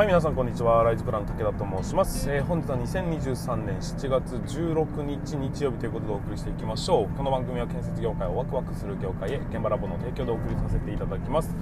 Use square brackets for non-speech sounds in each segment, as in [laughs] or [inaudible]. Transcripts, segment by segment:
はい皆さんこんにちは。ライズプラン武田と申します、えー、本日は2023年7月16日日曜日ということでお送りしていきましょう。この番組は建設業界をワクワクする業界へ現場ラボの提供でお送りさせていただきます。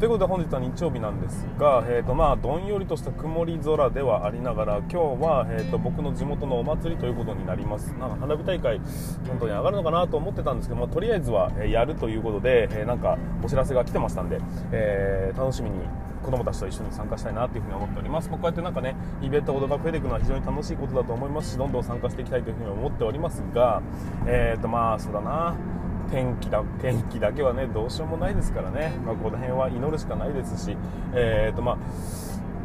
ということで本日は日曜日なんですが、えーとまあ、どんよりとした曇り空ではありながら今日は、えーと、僕の地元のお祭りということになります。なんか花火大会本当に上がるのかなと思ってたんですけどもとりあえずは、やるということで、えー、なんかお知らせが来てましたんで、えー、楽しみに子供たちと一緒に参加したいなというふうに思っております、まあ、こうやってなんかねイベントほどが増えていくのは非常に楽しいことだと思いますしどんどん参加していきたいというふうに思っておりますがえっ、ー、とまあそうだな。天気だ天気だけはねどうしようもないですからね、まあ、この辺は祈るしかないですしえっ、ー、とまあ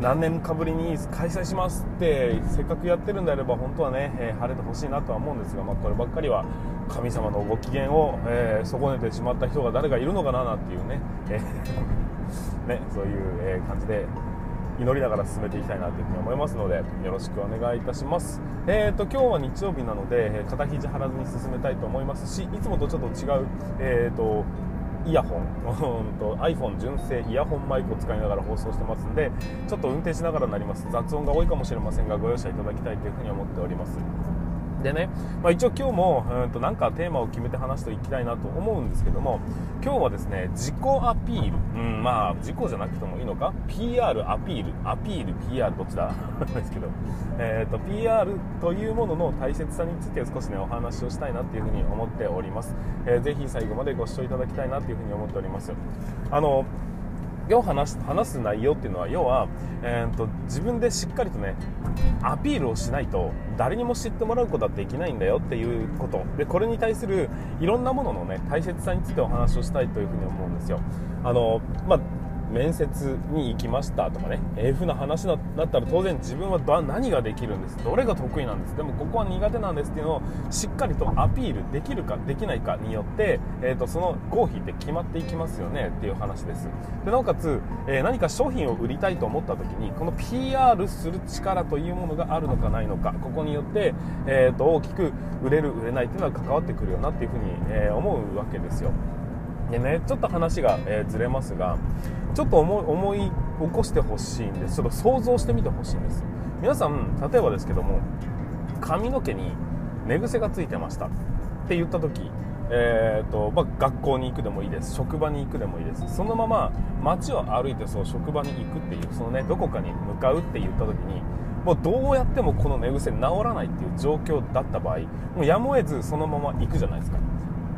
何年かぶりに開催しますってせっかくやってるんであれば本当はね、えー、晴れてほしいなとは思うんですが、まあ、こればっかりは神様のご機嫌を、えー、損ねてしまった人が誰がいるのかななんていうね、えーね、そういう、え感じで祈りながら進めていきたいなというふに思いますのでよろしくお願いいたします。えーと、今日は日曜日なので肩肘張らずに進めたいと思いますしいつもとちょっと違う、えーと、イヤホン [laughs] と iPhone 純正イヤホンマイクを使いながら放送してますんでちょっと運転しながらになります雑音が多いかもしれませんがご容赦いただきたいというふに思っております。でね、まあ、一応今日もうんとなんかテーマを決めて話していきたいなと思うんですけども今日はですね自己アピール、うん、まあ自己じゃなくてもいいのか？PR アピール。アピール PR どっちだ？[laughs] ですけど、えーと、PR というものの大切さについて少しねお話をしたいなっていうふうに思っております、えー、ぜひ最後までご視聴いただきたいなというふうに思っております。あの今日話話す内容っていうのは要は、えーと、自分でしっかりとねアピールをしないと誰にも知ってもらうことはできないんだよっていうこと。でこれに対するいろんなもののね大切さについてお話をしたいというふうに思うんですよ。あの、まあ面接に行きましたとかね、ええふな話だったら当然自分は何ができるんです、どれが得意なんです、でもここは苦手なんですっていうのをしっかりとアピールできるかできないかによって、えーと、その合否って決まっていきますよねっていう話です。でなおかつ、えー、何か商品を売りたいと思った時にこの PR する力というものがあるのかないのか、ここによって、えーと、大きく売れる売れないっていうのは関わってくるよなっていうふうに、えー、思うわけですよ。でねちょっと話が、えー、ずれますがちょっと思い起こしてほしいんです。ちょっと想像してみてほしいんです。皆さん例えばですけども髪の毛に寝癖がついてました。って言った時えーとまあ、学校に行くでもいいです。職場に行くでもいいです。そのまま街を歩いてそう職場に行くっていうそのねどこかに向かうって言った時にもうどうやってもこの寝癖治らないっていう状況だった場合もうやむを得ずそのまま行くじゃないですか。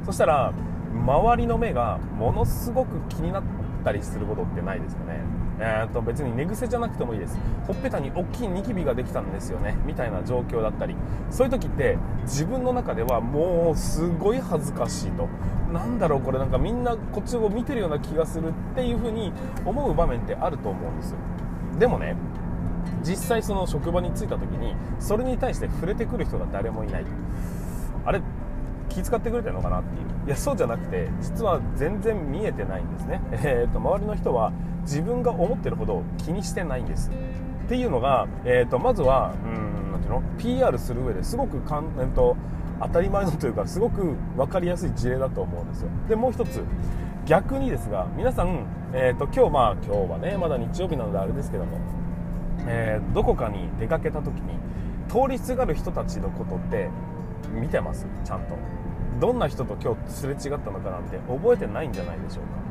そしたら周りの目がものすごく気になったりすることってないですかね。えー、と別に寝癖じゃなくてもいいです。ほっぺたに大きいニキビができたんですよね。みたいな状況だったり。そういう時って自分の中ではもうすごい恥ずかしいと。なんだろうこれなんかみんなこっちを見てるような気がするっていう風に思う場面ってあると思うんですよ。でもね実際その職場に着いた時にそれに対して触れてくる人が誰もいないあれ気遣ってくれてるのかなっていう。いやそうじゃなくて実は全然見えてないんですね、[laughs] えーと、周りの人は自分が思ってるほど気にしてないんです。っていうのが、えーと、まずはうんなんていうの？PR する上ですごくかん、えーと、当たり前のというかすごく分かりやすい事例だと思うんですよ。でもう一つ逆にですが皆さん、えー、と今日まあ今日はねまだ日曜日なのであれですけども、えー、どこかに出かけた時に通りすがる人たちのことって見てます？ちゃんと。どんな人と今日すれ違ったのかなんて覚えてないんじゃないでしょうか。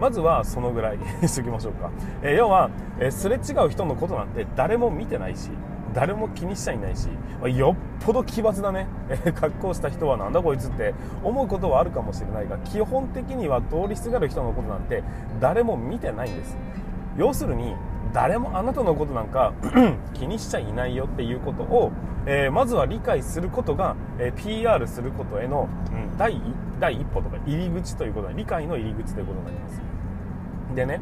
まずはそのぐらい。にしときましょうか、えー、要は、えー、すれ違う人のことなんて誰も見てないし誰も気にしちゃいないしよっぽど奇抜なね、[laughs] えー、格好した人はなんだこいつって思うことはあるかもしれないが基本的には通りすがる人のことなんて誰も見てないんです。要するに誰もあなたのことなんか [clears throat] 気にしちゃいないよっていうことを、えー、まずは理解することが、えー、PR することへの、うん、第第一歩とか入り口ということで理解の入り口ということになります。でね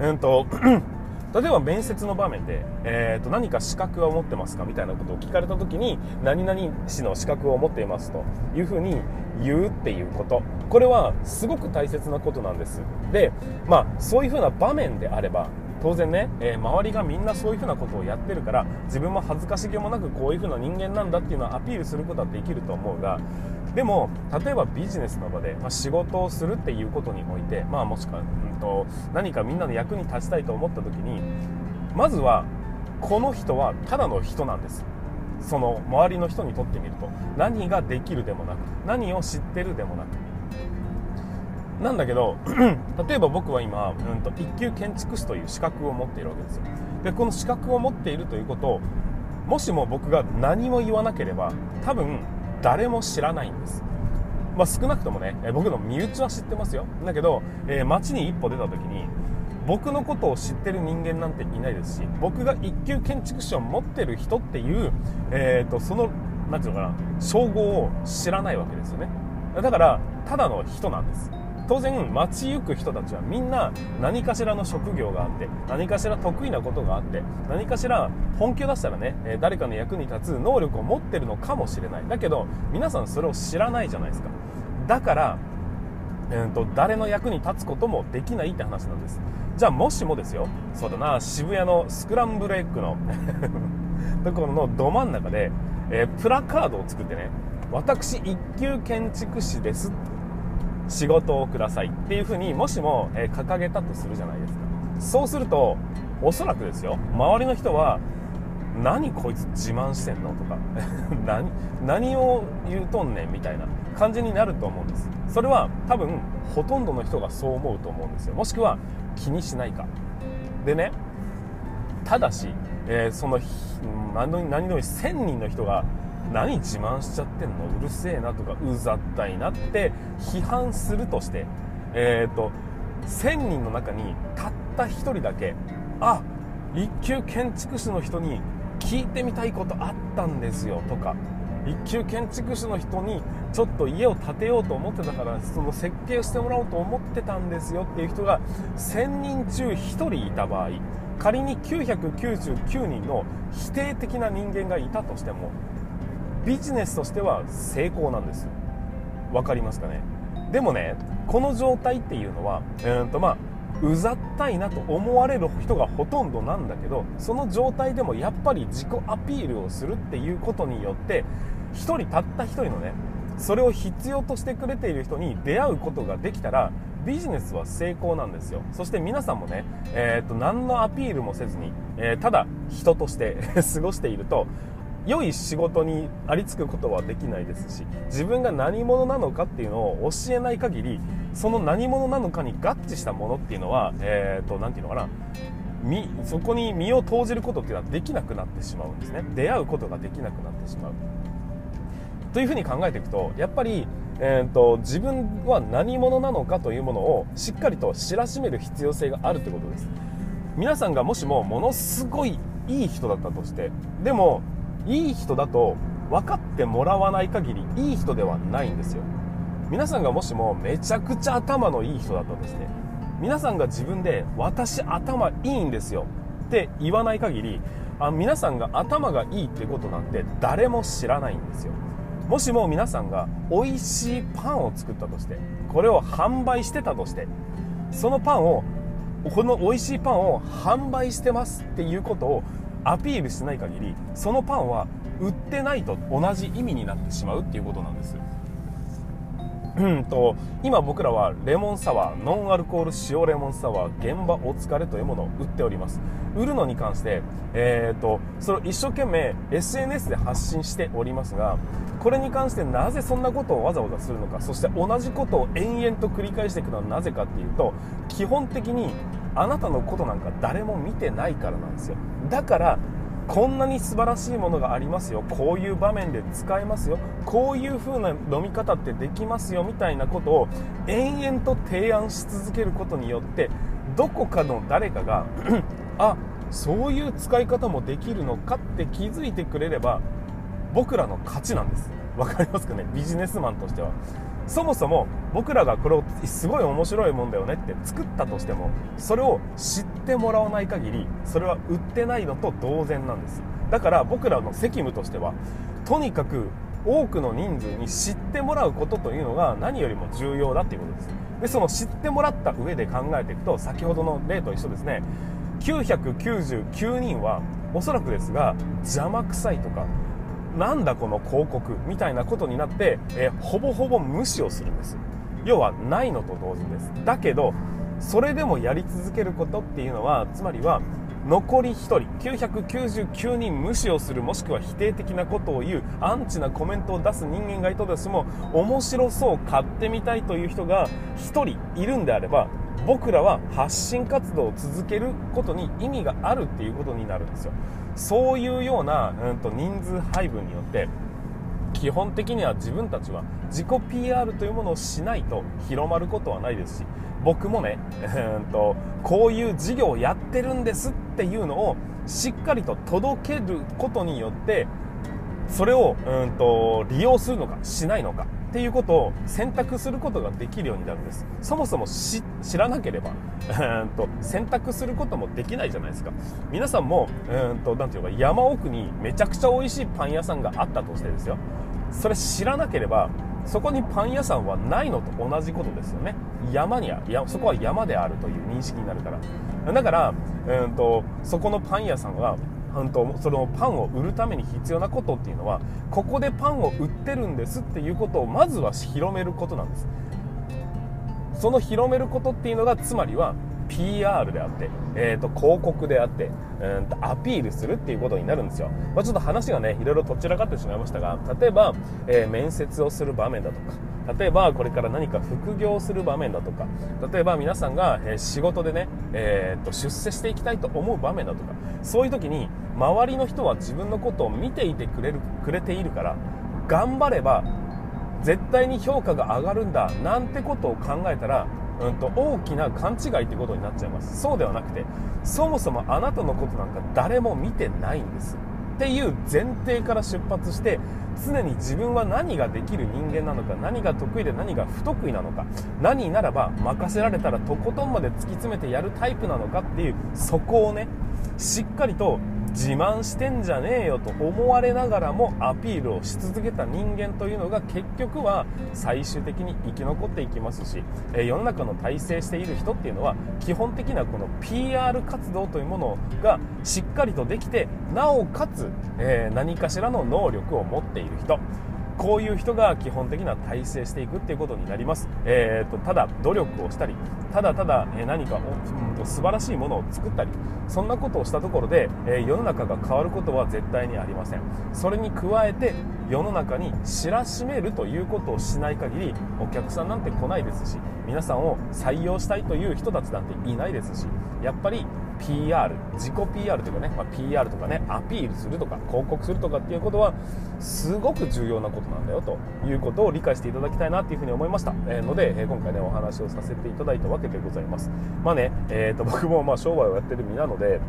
うんと [clears throat] 例えば面接の場面で、えー、と何か資格は持ってますかみたいなことを聞かれた時に何々氏の資格を持っていますというふうに言うっていうこと。これはすごく大切なことなんです。でまあそういうふうな場面であれば当然ね、えー、周りがみんなそういうふうなことをやってるから自分も恥ずかしげもなくこういうふうな人間なんだっていうのをアピールすることはできると思うがでも例えばビジネスの場で、まあ、仕事をするっていうことにおいて、まあ、もしくは、うんと、何かみんなの役に立ちたいと思った時にまずはこの人はただの人なんです。その周りの人にとってみると何ができるでもなく何を知ってるでもなくなんだけど [clears throat] 例えば僕は今、うんと、一級建築士という資格を持っているわけですよ。でこの資格を持っているということをもしも僕が何も言わなければ多分誰も知らないんです。まあ、少なくともね僕の身内は知ってますよ。だけど、えー、街に一歩出た時に僕のことを知ってる人間なんていないですし僕が一級建築士を持ってる人っていう、えーと、その何ていうのかな称号を知らないわけですよね。だからただの人なんです。当然街行く人たちはみんな何かしらの職業があって何かしら得意なことがあって何かしら本気を出したらね誰かの役に立つ能力を持ってるのかもしれない。だけど皆さんそれを知らないじゃないですか。だから、えーと、誰の役に立つこともできないって話なんです。じゃあもしもですよ。そうだな渋谷のスクランブルエッグの [laughs] ところのど真ん中で、えー、プラカードを作ってね私一級建築士ですっ仕事をくださいっていうふうにもしも、え、掲げたとするじゃないですか。そうするとおそらくですよ。周りの人は何こいつ自慢してんのとか [laughs] 何何を言うとんねんみたいな感じになると思うんです。それは多分ほとんどの人がそう思うと思うんですよ。もしくは気にしないか。でねただし、えー、その何の何の1000人の人が何自慢しちゃってんの？うるせえなとかうざったいなって批判するとしてえっ、ー、と1000人の中にたった1人だけあ一級建築士の人に聞いてみたいことあったんですよとか一級建築士の人にちょっと家を建てようと思ってたからその設計してもらおうと思ってたんですよっていう人が1000人中1人いた場合仮に999人の否定的な人間がいたとしてもビジネスとしては成功なんです分かりますかね？でもねこの状態っていうのは、えーとまあ、うざったいなと思われる人がほとんどなんだけどその状態でもやっぱり自己アピールをするっていうことによって1人たった1人のねそれを必要としてくれている人に出会うことができたらビジネスは成功なんですよ。そして皆さんもね、えー、と何のアピールもせずに、えー、ただ人として [laughs] 過ごしていると良い仕事にありつくことはできないですし自分が何者なのかっていうのを教えない限りその何者なのかに合致したものっていうのはえ、ー、と何て言うのかなそこに身を投じることっていうのはできなくなってしまうんですね。出会うことができなくなってしまう。というふうに考えていくとやっぱり、えーと、自分は何者なのかというものをしっかりと知らしめる必要性があるということです。皆さんがもしもものすごいいい人だったとしてでもいい人だと分かってもらわない限りいい人ではないんですよ。皆さんがもしもめちゃくちゃ頭のいい人だったとして皆さんが自分で私頭いいんですよ。って言わない限りあ皆さんが頭がいいってことなんて誰も知らないんですよ。もしも皆さんが美味しいパンを作ったとしてこれを販売してたとしてそのパンをこの美味しいパンを販売してますっていうことをアピールしない限りそのパンは売ってないと同じ意味になってしまうっていうことなんですうんと今僕らはレモンサワーノンアルコール塩レモンサワー現場お疲れというものを売っております。売るのに関して、えーと、それを一生懸命 SNS で発信しておりますがこれに関してなぜそんなことをわざわざするのかそして同じことを延々と繰り返していくのはなぜかっていうと基本的にあなたのことなんか誰も見てないからなんですよ。だからこんなに素晴らしいものがありますよ。こういう場面で使えますよ。こういう風な飲み方ってできますよみたいなことを延々と提案し続けることによってどこかの誰かが [clears throat] あそういう使い方もできるのかって気づいてくれれば僕らの勝ちなんです。わかりますかね？ビジネスマンとしては。そもそも僕らがこれをすごい面白いもんだよねって作ったとしてもそれを知ってもらわない限りそれは売ってないのと同然なんです。だから僕らの責務としてはとにかく多くの人数に知ってもらうことというのが何よりも重要だっていうことです。でその知ってもらった上で考えていくと先ほどの例と一緒ですね。999人はおそらくですが邪魔くさいとかなんだこの広告みたいなことになって、え、ほぼほぼ無視をするんです。要はないのと同時です。だけどそれでもやり続けることっていうのはつまりは残り1人999人無視をするもしくは否定的なことを言うアンチなコメントを出す人間がいたとしても面白そう買ってみたいという人が1人いるんであれば僕らは発信活動を続けることに意味があるっていうことになるんですよ。そういうような、うん、と人数配分によって基本的には自分たちは自己 PR というものをしないと広まることはないですし僕もね、えー、とこういう事業をやってるんですっていうのをしっかりと届けることによってそれをうんと利用するのかしないのかっていうことを選択することができるようになるんです。そもそも知らなければうんと選択することもできないじゃないですか。皆さんもうんとなんていうか山奥にめちゃくちゃ美味しいパン屋さんがあったとしてですよ。それ知らなければそこにパン屋さんはないのと同じことですよね。山にはいやそこは山であるという認識になるから。だから、うんと、そこのパン屋さんはうんとそのパンを売るために必要なことっていうのはここでパンを売ってるんですっていうことをまずは広めることなんです。その広めることっていうのがつまりは PR であって、えーと、広告であって、うんとアピールするっていうことになるんですよ、まあ、ちょっと話がねいろいろとっちらかってしまいましたが例えば、えー、面接をする場面だとか例えばこれから何か副業する場面だとか例えば皆さんが、え仕事でね、えー、と出世していきたいと思う場面だとかそういう時に周りの人は自分のことを見ていてくれるくれているから頑張れば絶対に評価が上がるんだなんてことを考えたらうんと、大きな勘違いってことになっちゃいます。そうではなくてそもそもあなたのことなんか誰も見てないんです。っていう前提から出発して常に自分は何ができる人間なのか何が得意で何が不得意なのか何ならば任せられたらとことんまで突き詰めてやるタイプなのかっていうそこをねしっかりと自慢してんじゃねえよと思われながらもアピールをし続けた人間というのが結局は最終的に生き残っていきますし、え世の中の体制している人っていうのは基本的なこの PR 活動というものがしっかりとできてなおかつ、え何かしらの能力を持っている人。こういう人が基本的な体制していくっていうことになります、えーと、ただ努力をしたりただただ何か、素晴らしいものを作ったりそんなことをしたところで、え、世の中が変わることは絶対にありません。それに加えて世の中に知らしめるということをしない限りお客さんなんて来ないですし皆さんを採用したいという人たちなんていないですしやっぱり PR 自己 PR というかね、まあ、PR とかねアピールするとか広告するとかっていうことはすごく重要なことなんだよということを理解していただきたいなっていうふうに思いました、えー、ので、え、今回ねお話をさせていただいたわけでございます。まあね、えーと、僕もまあ商売をやってる身なので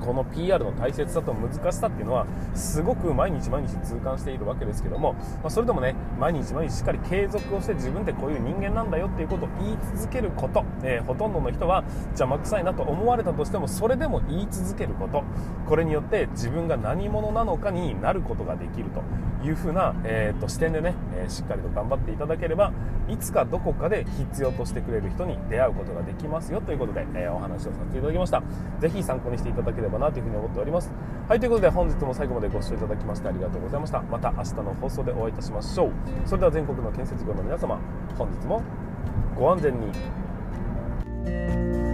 この PR の大切さと難しさっていうのはすごく毎日毎日痛感しているわけですけども、まあ、それでもね毎日毎日しっかり継続をして自分ってこういう人間なんだよっていうことを言い続けること、えー、ほとんどの人は邪魔くさいなと思われたとしてもそれでも言い続けること。これによって自分が何者なのかになることができるというふうな、えー、と視点でね、えー、しっかりと頑張っていただければいつかどこかで必要としてくれる人に出会うことができますよということで、えお話をさせていただきました。ぜひ参考にしていただければばなというふうに思っております。はいということで本日も最後までご視聴いただきましてありがとうございました。また明日の放送でお会いいたしましょう。それでは全国の建設業の皆様本日もご安全に。